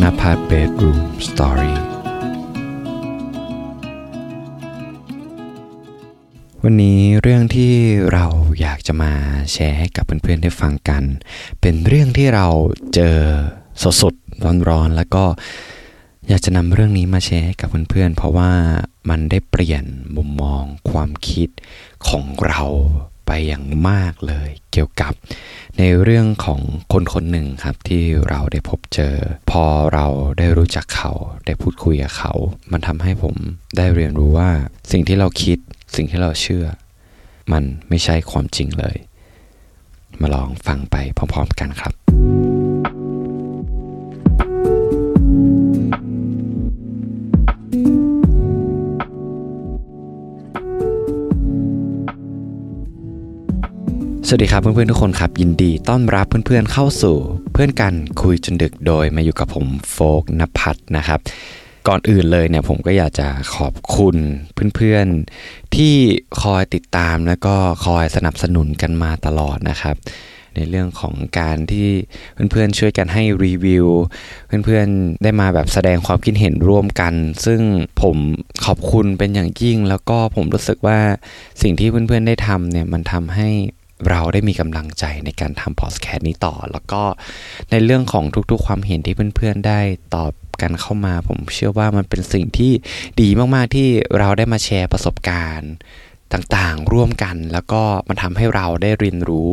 นภัสเบดรูมสตอรี่วันนี้เรื่องที่เราอยากจะมาแชร์ให้กับเพื่อนๆได้ฟังกัน เป็นเรื่องที่เราเจอสดๆร้อนๆแล้วก็อยากจะนำเรื่องนี้มาแชร์ให้กับเพื่อนๆเพราะว่ามันได้เปลี่ยนมุมมองความคิดของเรา ไปอย่างมากเลยเกี่ยวกับในเรื่องของคนคนหนึ่งครับที่เราได้พบเจอ พอเราได้รู้จักเขาได้พูดคุยกับเขา มันทำให้ผมได้เรียนรู้ว่าสิ่งที่เราคิดสิ่งที่เราเชื่อ มันไม่ใช่ความจริงเลย มาลองฟังไปพร้อมๆกันครับ สวัสดีครับเพื่อนๆทุกคนครับ ยินดีต้อนรับเพื่อนๆเข้าสู่ เพื่อนกันคุยจนดึกโดยมาอยู่กับผมโฟกนภัทรนะครับ ก่อนอื่นเลยเนี่ยผมก็อยากจะขอบคุณเพื่อนๆที่คอยติดตามแล้วก็คอยสนับสนุนกันมาตลอดนะครับ ในเรื่องของการที่เพื่อนๆช่วยกันให้รีวิว เพื่อนๆได้มาแบบแสดงความคิดเห็นร่วมกัน ซึ่งผมขอบคุณเป็นอย่างยิ่ง แล้วก็ผมรู้สึกว่าสิ่งที่เพื่อนๆได้ทำเนี่ยมันทำให้ เราได้มีกำลังใจในการทำพอดแคสต์นี้ต่อ แล้วก็ในเรื่องของทุกๆ ความเห็นที่เพื่อนๆได้ตอบกันเข้ามา ผมเชื่อว่ามันเป็นสิ่งที่ดีมากๆที่เราได้มาแชร์ประสบการณ์ต่างๆร่วมกัน แล้วก็มันทำให้เราได้เรียนรู้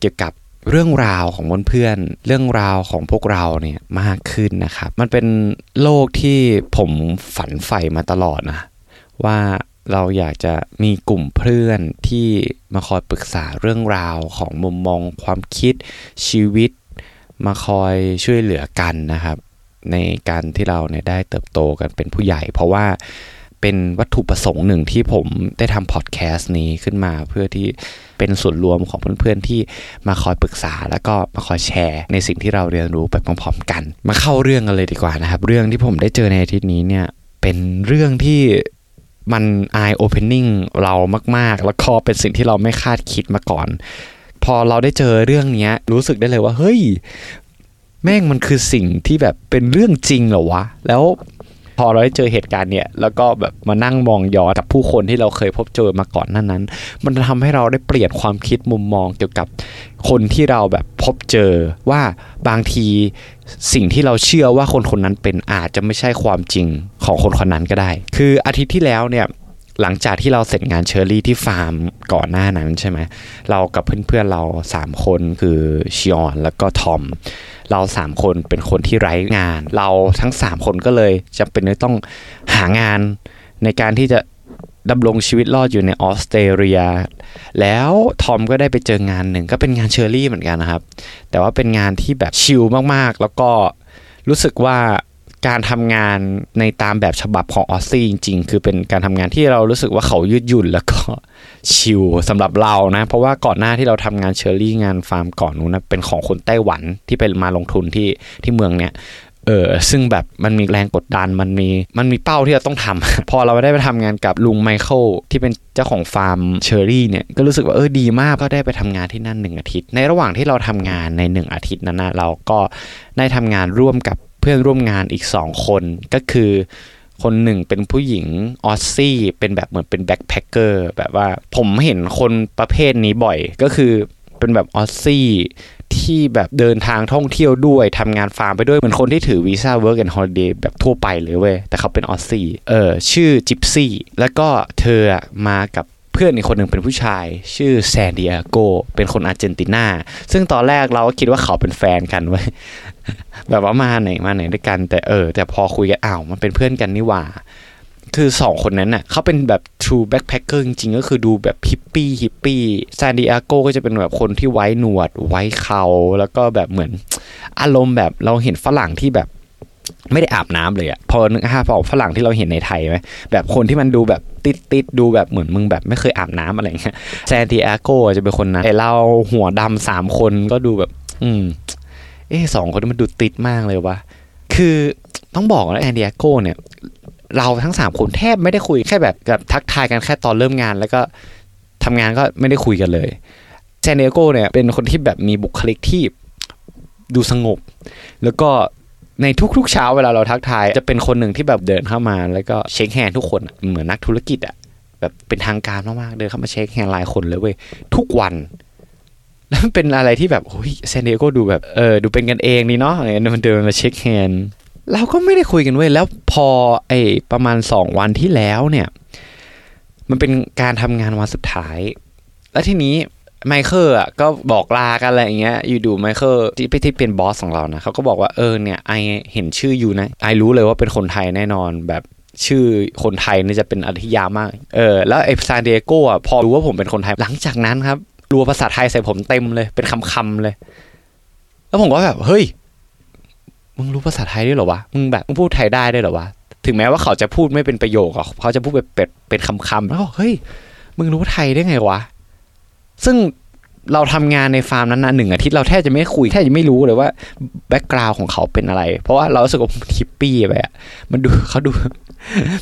เกี่ยวกับเรื่องราวของเพื่อนๆเรื่องราวของพวกเราเนี่ยมากขึ้นนะครับ มันเป็นโลกที่ผมฝันใฝ่มาตลอดนะว่า เราอยากจะมีกลุ่มเพื่อนที่มาคอยปรึกษาเรื่องราวของมุมมองความคิดชีวิต มาคอยช่วยเหลือกันนะครับ ในการที่เราเนี่ยได้เติบโตกันเป็นผู้ใหญ่ เพราะว่าเป็นวัตถุประสงค์หนึ่งที่ผมได้ทำพอดแคสต์นี้ขึ้นมาเพื่อที่เป็นส่วนรวมของเพื่อนๆที่มาคอยปรึกษา แล้วก็มาคอยแชร์ ในสิ่งที่เราเรียนรู้ไปพร้อมๆกัน มาเข้าเรื่องกันเลยดีกว่านะครับ เรื่องที่ผมได้เจอในอาทิตย์นี้เนี่ยเป็นเรื่องที่ มัน eye opening เรามาก ๆ แล้วก็เป็นสิ่งที่เราไม่คาดคิดมาก่อน พอเราได้เจอเรื่องนี้รู้สึกได้เลยว่า เฮ้ย แม่งมันคือสิ่งที่แบบเป็นเรื่องจริงเหรอวะ แล้ว พอเราได้เจอเหตุการณ์เนี่ยแล้วก็แบบมานั่งมองย้อนกับผู้คนที่เราเคยพบเจอมาก่อนนั้นนั้น มันทำให้เราได้เปลี่ยนความคิดมุมมองเกี่ยวกับคนที่เราแบบพบเจอว่าบางทีสิ่งที่เราเชื่อว่าคนคนนั้นเป็นอาจจะไม่ใช่ความจริงของคนคนนั้นก็ได้ คืออาทิตย์ที่แล้วเนี่ย หลังจากที่เราเสร็จงานเชอร์รี่ที่ฟาร์มก่อนหน้านั้นใช่ไหมเรากับเพื่อนๆเรา 3 คนคือชิออนแล้วก็ทอมเรา3คนเป็นคนที่ไร้งาน เราทั้ง3คนก็เลยจำเป็นต้องหางานในการที่จะดำรงชีวิตรอดอยู่ในออสเตรเลีย แล้วทอมก็ได้ไปเจองานหนึ่งก็เป็นงานเชอร์รี่เหมือนกันนะครับ แต่ว่าเป็นงานที่แบบชิลมากๆ แล้วก็รู้สึกว่า การทำงานในตามแบบฉบับของ Aussie จริง ๆ คือเป็นการทำงานที่เรารู้สึกว่าเขายืดหยุ่นแล้วก็ชิลสำหรับเรานะ เพราะว่าก่อนหน้าที่เราทำงานเชอร์รี่งานฟาร์มก่อนนู้นนะเป็นของคนไต้หวันที่ไปมาลงทุนที่ที่เมืองเนี้ย เออซึ่งแบบมันมีแรงกดดันมันมีมันมีเป้าที่เราต้องทำพอเราได้ไปทำงานกับลุงไมเคิลที่เป็นเจ้าของฟาร์มเชอรี่เนี่ยก็รู้สึกว่าเออดีมากก็ได้ไปทำงานที่นั่นหนึ่งอาทิตย์ ในระหว่างที่เราทำงานในหนึ่งอาทิตย์นั้นนะเราก็ได้ทำงานร่วมกับเพื่อนร่วมงานอีกสองคนก็คือคนหนึ่งเป็นผู้หญิง Aussie เป็นแบบเหมือนเป็น backpacker แบบว่าผมเห็นคนประเภทนี้บ่อย ก็คือ เป็นแบบ Aussie ที่แบบเดินทางท่องเที่ยวด้วยทำงานฟาร์มไปด้วยเหมือนคนที่ถือวีซ่า Work and Holiday แบบทั่วไปเลยเว้ย แต่เขาเป็น Aussie เออชื่อจิปซี่แล้วก็เธอมากับเพื่อนอีกคนหนึ่งเป็นผู้ชาย ชื่อซานดิเอโกเป็นคนอาร์เจนตินา ซึ่งตอนแรกเราก็คิดว่าเขาเป็นแฟนกันเว้ยแบบว่ามาไหนมาไหนด้วยกัน แต่เออ แต่พอคุยกันอ้าวมันเป็นเพื่อนกันนี่หว่า คือสองคนนั้นน่ะเขาเป็นแบบ true backpacker จริงๆ ก็คือดูแบบฮิปปี้ฮิปปี้ซานดิเอโกก็จะเป็นแบบคนที่ไว้หนวด ไว้เคราแล้วก็แบบเหมือน อารมณ์แบบเราเห็นฝรั่งที่แบบไม่ได้อาบน้ำเลยอะพอนึกภาพอฝรั่งที่เราเห็นในไทยไหมแบบคนที่มันดูแบบติดติดดูแบบเหมือนมึงแบบไม่เคยอาบน้ำอะไรเงี้ยซนดิอาโกจะเป็นคนนั้นแต่เราหัวดำสามคนก็ดูแบบ อืม เอ๊สองคนนี้มันดูติดมากเลยวะคือต้องบอกนะแอนดิอาโกเนี่ย เราทั้งสามคนแทบไม่ได้คุยแค่แบบกับทักทายกันแค่ตอนเริ่มงาน แล้วก็ทำงานก็ไม่ได้คุยกันเลยแซนิเอโกเนี่ยเป็นคนที่แบบมีบุคลิกที่ดูสงบ แล้วก็ในทุกๆเช้าเวลาเราทักทาย จะเป็นคนหนึ่งที่แบบเดินเข้ามา แล้วก็ shake hand ทุกคนเหมือนนักธุรกิจอะแบบเป็นทางการมากๆเดินเข้ามา shake hand หลายคนเลยเว้ยทุกวันแล้วมันเป็นอะไรที่แบบโอ้ยซานดิเอโกดูแบบเออดูเป็นกันเองนี่เนาะอย่างเงี้ยมันเดินมา shake hand เราก็ไม่ได้คุยกันเว้ยแล้วพอไอ้ประมาณสองวันที่แล้วเนี่ย มันเป็นการทำงานวันสุดท้าย แล้วทีนี้ไมเคิลอะก็บอกลากันอะไรอย่างเงี้ย อยู่ดูไมเคิลที่ที่เป็นบอสของเรานะเขาก็บอกว่าเออเนี่ยไอเห็นชื่ออยู่นะไอรู้เลยว่าเป็นคนไทยแน่นอนแบบชื่อคนไทยนี่จะเป็นอธิยามาก เออ แล้วไอซานเอโกอะพอรู้ว่าผมเป็นคนไทยหลังจากนั้นครับรัวภาษาไทยใส่ผมเต็มเลย เป็นคำๆเลย แล้วผมก็แบบ เฮ้ย มึงรู้ภาษาไทยด้วยเหรอวะ มึงแบบมึงพูดไทยได้ด้วยเหรอวะ ถึงแม้ว่าเขาจะพูดไม่เป็นประโยคอะเขาจะพูดเป็นเป็นคำๆแล้วเฮ้ย มึงรู้ไทยได้ไงวะ ซึ่งเราทำงานในฟาร์มนั้นนะหนึ่งอาทิตย์เราแทบจะไม่คุยแทบจะไม่รู้เลยว่า background ของเขาเป็นอะไร เพราะว่าเรารู้สึกว่าฮิปปี้ไปอะมันดูเขาดู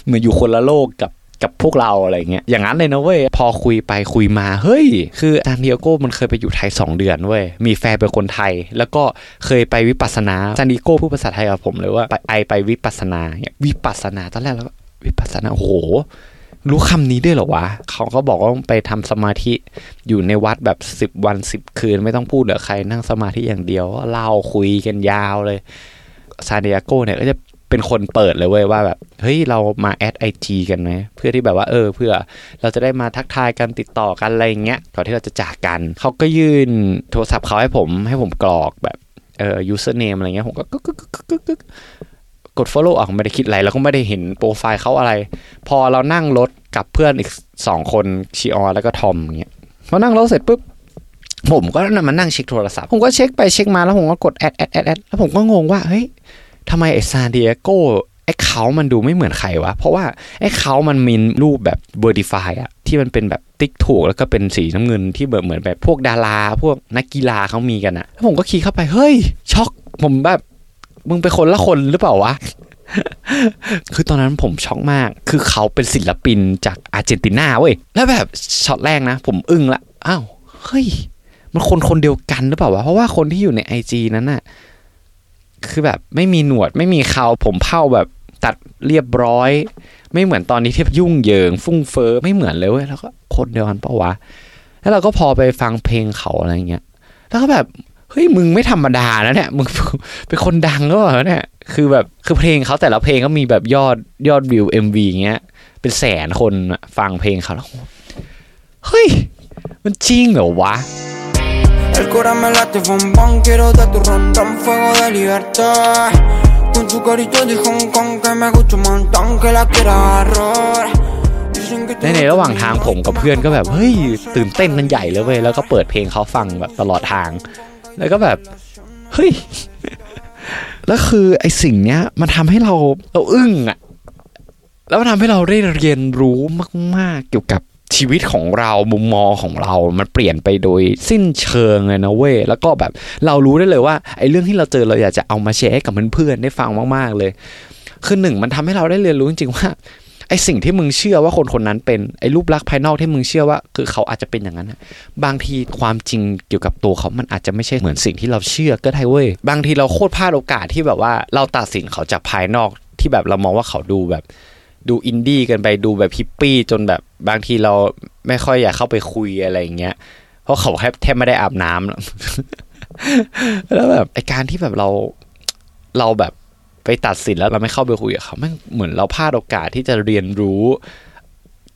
เหมือนอยู่คนละโลกกับ กับพวกเราอะไรเงี้ยอย่างนั้นเลยนะเว้ยพอคุยไปคุยมาเฮ้ย คือซานดิเอโกมันเคยไปอยู่ไทย 2 เดือนเว้ยมีแฟนเป็นคนไทย แล้วก็เคยไปวิปัสสนาซานดิเอโกพูดภาษาไทยกับผมเลยว่าไปไอไปวิปัสสนาเนี่ยวิปัสสนาตอนแรกแล้ววิปัสสนาโอ้โหรู้คำนี้ด้วยเหรอวะ เขาก็บอกว่าไปทำสมาธิอยู่ในวัดแบบสิบวันสิบคืน ไม่ต้องพูดกับใครนั่งสมาธิอย่างเดียวเล่าคุยกันยาวเลยซานดิเอโกเนี่ยก็จะ เป็นคนเปิดเลยเว้ยว่าแบบเฮ้ยเรามาแอดไอจีกันไหมเพื่อที่แบบว่าเออเพื่อเราจะได้มาทักทายกันติดต่อกันอะไรอย่างเงี้ยก่อนที่เราจะจากกันเขาก็ยื่นโทรศัพท์เขาให้ผมให้ผมกรอกแบบเออ username อะไรเงี้ยผมก็กึกกึกกึกกึกกึกกด follow อะไม่ได้คิดอะไรแล้วก็ไม่ได้เห็นโปรไฟล์เขาอะไร พอเรานั่งรถกับเพื่อนอีกสองคนชิออนแล้วก็ทอมเงี้ยพอนั่งรถเสร็จปุ๊บผมก็มานั่งเช็คโทรศัพท์ ผมก็เช็คไปเช็คมาแล้วผมก็กด add add add add แล้วผมก็งงว่าเฮ้ย ทำไมไอซานดิเอโกไอ้เขามันดูไม่เหมือนใครวะ เพราะว่าไอ้เขามันมีรูปแบบ verify อะที่มันเป็นแบบติ๊กถูกแล้วก็เป็นสีน้ำเงินที่แบบเหมือนแบบพวกดารา พวกนักกีฬาเขามีกันอะแล้วผมก็คลิกเข้าไป เฮ้ย ช็อก ผมแบบ มึงเป็นคนละคนหรือเปล่าวะ คือตอนนั้นผมช็อกมาก คือเขาเป็นศิลปินจากอาร์เจนตินาเว้ย แล้วแบบช็อตแรกนะ ผมอึ้งละ อ้าว เฮ้ย มันคนคนเดียวกันหรือเปล่าวะ เพราะว่าคนที่อยู่ในไอจีนั้นน่ะ คือแบบไม่มีหนวดไม่มีเขาผมเผ้าแบบตัดเรียบร้อย ไม่เหมือนตอนนี้ที่ยุ่งเหยิง ฟุ้งเฟอ้อไม่เหมือนเลยเว้ยแล้วก็คนเดียวกันปล่าวะแล้วเราก็พอไปฟังเพลงเขาอะไรเงี้ยแล้วก็แบบเฮ้ยมึงไม่ธรรมดานะเนี่ยมึงเป็นคนดังหรือเปล่าเนี่ยคือแบบคือเพลงเขาแต่ละเพลงก็มีแบบยอดยอดวิว MV เงี้ย เป็นแสนคนฟังเพลงเขาแล้วเฮ้ย มันจริงเหรอวะ El cora me late bom bom, quiero de tu ron ron, fuego de libertad. Con su carito de Hong Kong que me gusta un montón, que la quiero agarrar. Dicen que ในในระหว่างทางผมกับเพื่อนก็แบบเฮ้ยตื่นเต้นกันใหญ่เลยเว้ยแล้วก็เปิดเพลงเขาฟังแบบตลอดทาง แล้วก็แบบเฮ้ยแล้วคือไอ้สิ่งเนี้ยมันทำให้เราเราอึ้งอะแล้วมันทำให้เราได้เรียนรู้มาก ๆ เกี่ยวกับ ชีวิตของเรามุมมองของเรา มันเปลี่ยนไปโดยสิ้นเชิงเลยนะเว้ยแล้วก็แบบเรารู้ได้เลยว่าไอ้เรื่องที่เราเจอเราอยากจะเอามาแชร์ให้กับเพื่อนๆได้ฟังมากๆเลย คือหนึ่งมันทำให้เราได้เรียนรู้จริงๆว่าไอสิ่งที่มึงเชื่อว่าคนคนนั้นเป็นไอรูปลักษณ์ภายนอกที่มึงเชื่อว่า คือเขาอาจจะเป็นอย่างนั้นนะบางทีความจริงเกี่ยวกับตัวเขามันอาจจะไม่ใช่เหมือนสิ่งที่เราเชื่อก็ได้เว้ยบางทีเราโคตรพลาดโอกาสที่แบบว่าเราตัดสินเขาจากภายนอกที่แบบเรามองว่าเขาดูแบบ ดูอินดี้กันไปดูแบบฮิปปี้จนแบบบางทีเราไม่ค่อยอยากเข้าไปคุยอะไรอย่างเงี้ย เพราะเขาแทบแทบไม่ได้อาบน้ำหรอกแล้วแบบไอการที่แบบเราเราแบบไปตัดสินแล้วเราไม่เข้าไปคุยกับเขาแม่งเหมือนเราพลาดโอกาสที่จะเรียนรู้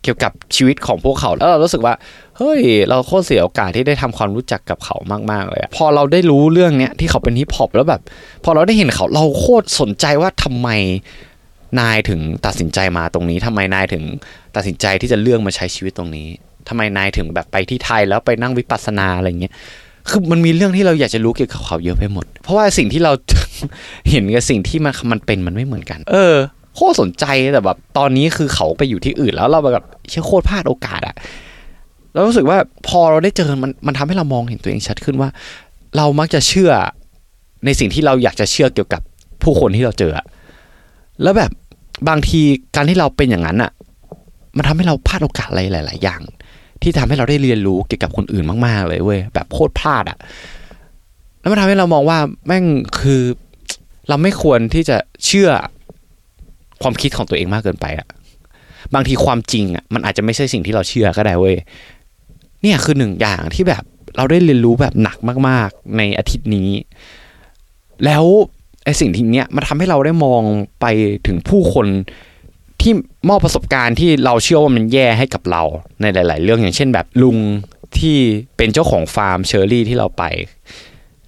เกี่ยวกับชีวิตของพวกเขาแล้วเรารู้สึกว่า เฮ้ย เราโคตรเสียโอกาสที่ได้ทำความรู้จักกับเขามาก ๆ เลยพอเราได้รู้เรื่องเนี้ยที่เขาเป็นฮิปฮอปแล้วแบบ พอเราได้เห็นเขาเราโคตรสนใจว่าทำไม นายถึงตัดสินใจมาตรงนี้ทำไมนายถึงตัดสินใจที่จะเลือกมาใช้ชีวิตตรงนี้ทำไมนายถึงแบบไปที่ไทยแล้วไปนั่งวิปัสสนาอะไรเงี้ยคือมันมีเรื่องที่เราอยากจะรู้เกี่ยวกับเขาเยอะไปหมด เพราะว่าสิ่งที่เราเห็นกับสิ่งที่มันมันเป็นมันไม่เหมือนกัน เออโคตรสนใจแต่แบบตอนนี้คือเขาไปอยู่ที่อื่นแล้วเราแบบเชื่อโคตรพลาดโอกาสอะเรารู้สึกว่าพอเราได้เจอมันมันทำให้เรามองเห็นตัวเองชัดขึ้นว่า เรามักจะเชื่อในสิ่งที่เราอยากจะเชื่อเกี่ยวกับผู้คนที่เราเจอ แล้วแบบบางทีการที่เราเป็นอย่างนั้นอะมันทำให้เราพลาดโอกาสอะไรหลาย ๆ อย่าง ที่ทำให้เราได้เรียนรู้เกี่ยวกับคนอื่นมาก ๆ เลยเว้ยแบบโคตรพลาดอะแล้วมันทำให้เรามองว่าแม่งคือเราไม่ควรที่จะเชื่อความคิดของตัวเองมากเกินไปอะบางทีความจริงอะมันอาจจะไม่ใช่สิ่งที่เราเชื่อก็ได้เว้ยเนี่ยคือหนึ่งอย่างที่แบบเราได้เรียนรู้แบบหนักมาก ๆ ในอาทิตย์นี้ แล้ว ไอสิ่งที่เนี้ยมันทำให้เราได้มองไปถึงผู้คนที่มอบประสบการณ์ที่เราเชื่อว่ามันแย่ให้กับเราในหลาย ๆ เรื่องอย่างเช่นแบบลุงที่เป็นเจ้าของฟาร์มเชอร์รี่ที่เราไป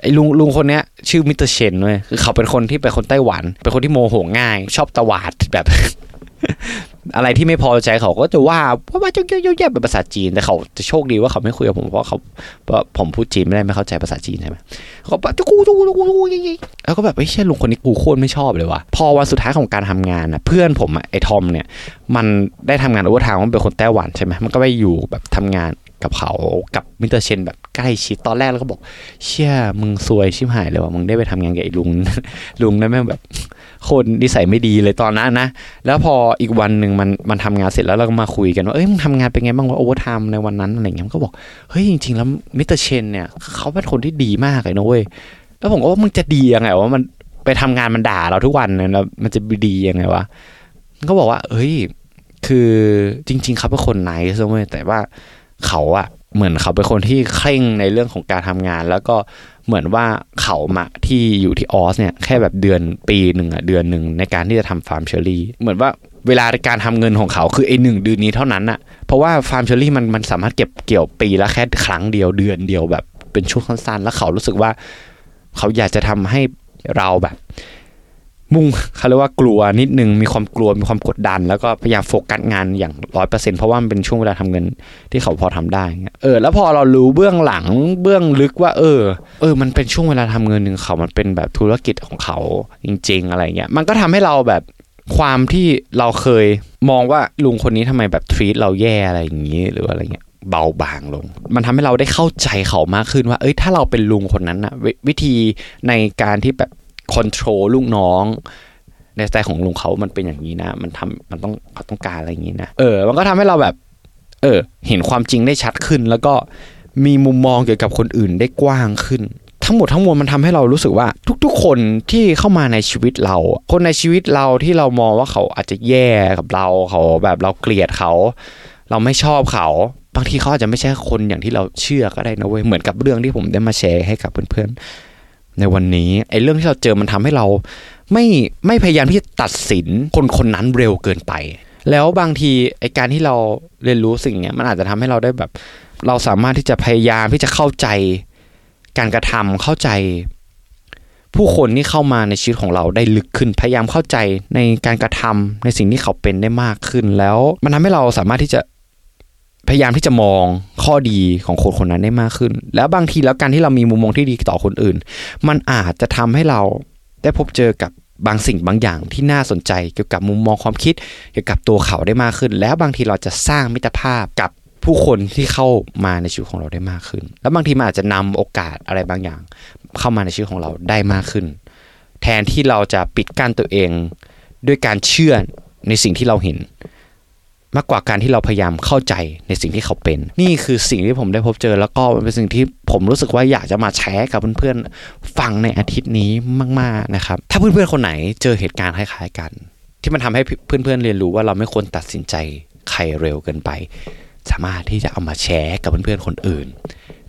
ไอ้ลุงลุงคนเนี้ยชื่อมิสเตอร์เชนเว้ยคือเขาเป็นคนที่เป็นคนไต้หวัน เป็นคนที่โมโหง่าย ชอบตวาดแบบ อะไรที่ไม่พอใจเขาก็จะว่าว่าว่าเจ้าเจ้าแย่เป็นภาษาจีนแต่เขาจะโชคดีว่าเขาไม่คุยกับผมเพราะเขาเพราะผมพูดจีนไม่ได้ไม่เข้าใจภาษาจีนใช่ไหมเขาแบบจูกูจูกูจูกูจูกูแล้วก็แบบไม่ใช่ลุงคนนี้กูโคตรไม่ชอบเลยว่ะพอวันสุดท้ายของการทำงานอะเพื่อนผมอะไอ้ทอมเนี่ย มันได้ทำงาน overtime มันเป็นคนไต้หวันใช่ไหมมันก็ไปอยู่แบบทำงานกับเขากับมิสเตอร์เชนแบบใกล้ชิดตอนแรกแล้วก็บอก เชี่ยมึงซวยชิบหายเลยว่ะมึงได้ไปทำงานกับไอ้ลุงลุงนั่นแม่งแบบ คนนิสัยไม่ดีเลยตอนนั้นนะ แล้วพออีกวันหนึ่งมันมันทำงานเสร็จแล้วเราก็มาคุยกันว่า เอ้ยมึงทำงานเป็นไงบ้างวะ overtime ในวันนั้นอะไรเงี้ยมันก็บอก เฮ้ยจริงๆแล้วมิสเตอร์เชนเนี่ยเขาเป็นคนที่ดีมากเลยนะเว้ย แล้วผมก็ว่ามึงจะดียังไงวะมันไปทำงานมันด่าเราทุกวันเนี่ยแล้วมันจะดียังไงวะก็บอกว่า เฮ้ย คือจริง ๆเขาเป็นคน nice เว้ยแต่ว่าเขาอะเหมือนเขาเป็นคนที่เคร่งในเรื่องของการทำงาน แล้วก็ เหมือนว่าเขามาที่อยู่ที่ออสเนี่ยแค่แบบเดือนปีหนึ่งอะเดือนหนึ่งในการที่จะทำฟาร์มเชอรี่ เหมือนว่าเวลาการทำเงินของเขาคือไอ้หนึ่งเดือนนี้เท่านั้นอะเพราะว่าฟาร์มเชอรี่มันมันสามารถเก็บเกี่ยวปีละแค่ครั้งเดียวเดือนเดียวแบบเป็นช่วงสั้นๆ แล้วเขารู้สึกว่า เขาอยากจะทำให้เราแบบ มุ่งเขาเรียกว่ากลัวนิดนึงมีความกลัวมีความกดดัน แล้วก็พยายามโฟกัสงานอย่างร้อยเปอร์เซ็นต์เพราะว่ามันเป็นช่วงเวลาทำเงินที่เขาพอทำได้เงี้ยเออแล้วพอเรารู้เบื้องหลังเบื้องลึกว่า เออ เออ มันเป็นช่วงเวลาทำเงินหนึ่งเขามันเป็นแบบธุรกิจของเขาจริง ๆ อะไรเงี้ยมันก็ทำให้เราแบบความที่เราเคยมองว่าลุงคนนี้ทำไมแบบทรีตเราแย่อะไรอย่างนี้หรืออะไรเงี้ยเบาบางลง มันทำให้เราได้เข้าใจเขามากขึ้นว่า เอ้ย ถ้าเราเป็นลุงคนนั้นอะววิธีในการที่แบบ คอนโทรลลูกน้องในสไตล์ของลุงเขามันเป็นอย่างนี้นะ มันทำมันต้องเขาต้องการอะไรอย่างนี้นะ เออ มันก็ทำให้เราแบบ เออ เห็นความจริงได้ชัดขึ้น แล้วก็มีมุมมองเกี่ยวกับคนอื่นได้กว้างขึ้น ทั้งหมดทั้งมวลมันทำให้เรารู้สึกว่า ทุก ๆ คนที่เข้ามาในชีวิตเรา คนในชีวิตเราที่เรามองว่าเขาอาจจะแย่กับเราเขาแบบเราเกลียดเขา เราไม่ชอบเขาบางทีเขาอาจจะไม่ใช่คนอย่างที่เราเชื่อก็ได้นะเว้ยเหมือนกับเรื่องที่ผมได้มาแชร์ให้กับเพื่อนๆ ในวันนี้ไอ้เรื่องที่เราเจอมันทำให้เรา ไม่ไม่พยายามที่จะตัดสินคนคนนั้นเร็วเกินไป แล้วบางทีไอ้การที่เราเรียนรู้สิ่งเนี้ยมันอาจจะทำให้เราได้แบบ เราสามารถที่จะพยายามที่จะเข้าใจการกระทำเข้าใจ ผู้คนที่เข้ามาในชีวิตของเราได้ลึกขึ้น พยายามเข้าใจในการกระทำในสิ่งที่เขาเป็นได้มากขึ้น แล้วมันทำให้เราสามารถที่จะ พยายามที่จะมองข้อดีของคนคนนั้นได้มากขึ้น แล้วบางทีแล้วการที่เรามีมุมมองที่ดีต่อคนอื่น มันอาจจะทำให้เราได้พบเจอกับบางสิ่งบางอย่างที่น่าสนใจเกี่ยวกับมุมมองความคิด เกี่ยวกับตัวเขาได้มากขึ้น แล้วบางทีเราจะสร้างมิตรภาพกับผู้คนที่เข้ามาในชีวิตของเราได้มากขึ้น แล้วบางทีมันอาจจะนำโอกาสอะไรบางอย่าง เข้ามาในชีวิตของเราได้มากขึ้น แทนที่เราจะปิดกั้นตัวเอง ด้วยการเชื่อในสิ่งที่เราเห็น มากกว่าการที่เราพยายามเข้าใจในสิ่งที่เขาเป็น นี่คือสิ่งที่ผมได้พบเจอแล้วก็เป็นสิ่งที่ผมรู้สึกว่าอยากจะมาแชร์กับเพื่อนๆฟังในอาทิตย์นี้มากๆนะครับ ถ้าเพื่อนๆคนไหนเจอเหตุการณ์คล้ายๆกัน ที่มันทำให้เพื่อนๆเรียนรู้ว่าเราไม่ควรตัดสินใจใครเร็วเกินไป สามารถที่จะเอามาแชร์กับเพื่อนๆคนอื่น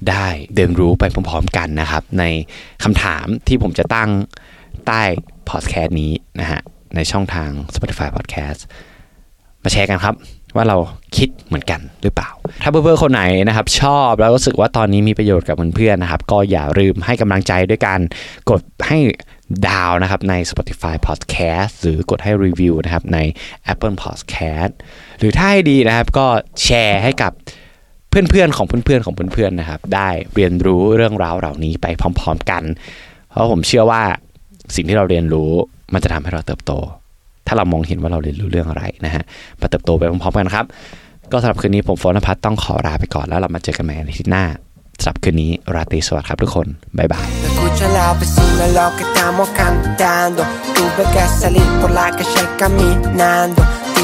ได้เรียนรู้ไปพร้อมๆกันนะครับ ในคำถามที่ผมจะตั้งใต้พอดแคสต์นี้นะฮะในช่องทาง Spotify Podcast มาแชร์กันครับ ว่าเราคิดเหมือนกันหรือเปล่า ถ้าเพื่อนๆคนไหนนะครับ ชอบแล้วรู้สึกว่าตอนนี้มีประโยชน์กับเพื่อนๆนะครับ ก็อย่าลืมให้กำลังใจด้วยการกดให้ดาวนะครับใน Spotify Podcast หรือกดให้รีวิวนะครับใน Apple Podcast หรือถ้าให้ดีนะครับก็แชร์ให้กับเพื่อนๆของเพื่อนๆของเพื่อนๆนะครับ ได้เรียนรู้เรื่องราวเหล่านี้ไปพร้อม ๆ กัน เพราะผมเชื่อว่าสิ่งที่เราเรียนรู้มันจะทำให้เราเติบโต ถ้าเรามองเห็นว่าเราเรียนรู้เรื่องอะไรนะฮะมาเติบโตไปพร้อมๆกันครับ ก็สำหรับคืนนี้ผมโฟนพัฒต้องขอลาไปก่อนแล้วเรามาเจอกันใหม่ในที่หน้าสำหรับคืนนี้ราตรีสวัสดิ์ครับทุกคน บ๊ายบาย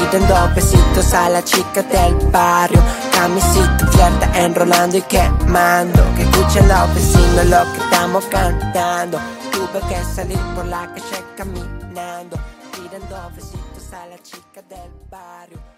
Guidando besitos a la chica del barrio Camisita abierta enrolando y quemando Que escuchen los vecinos lo que estamos cantando Tú tuve che salir por la calle caminando chica del barrio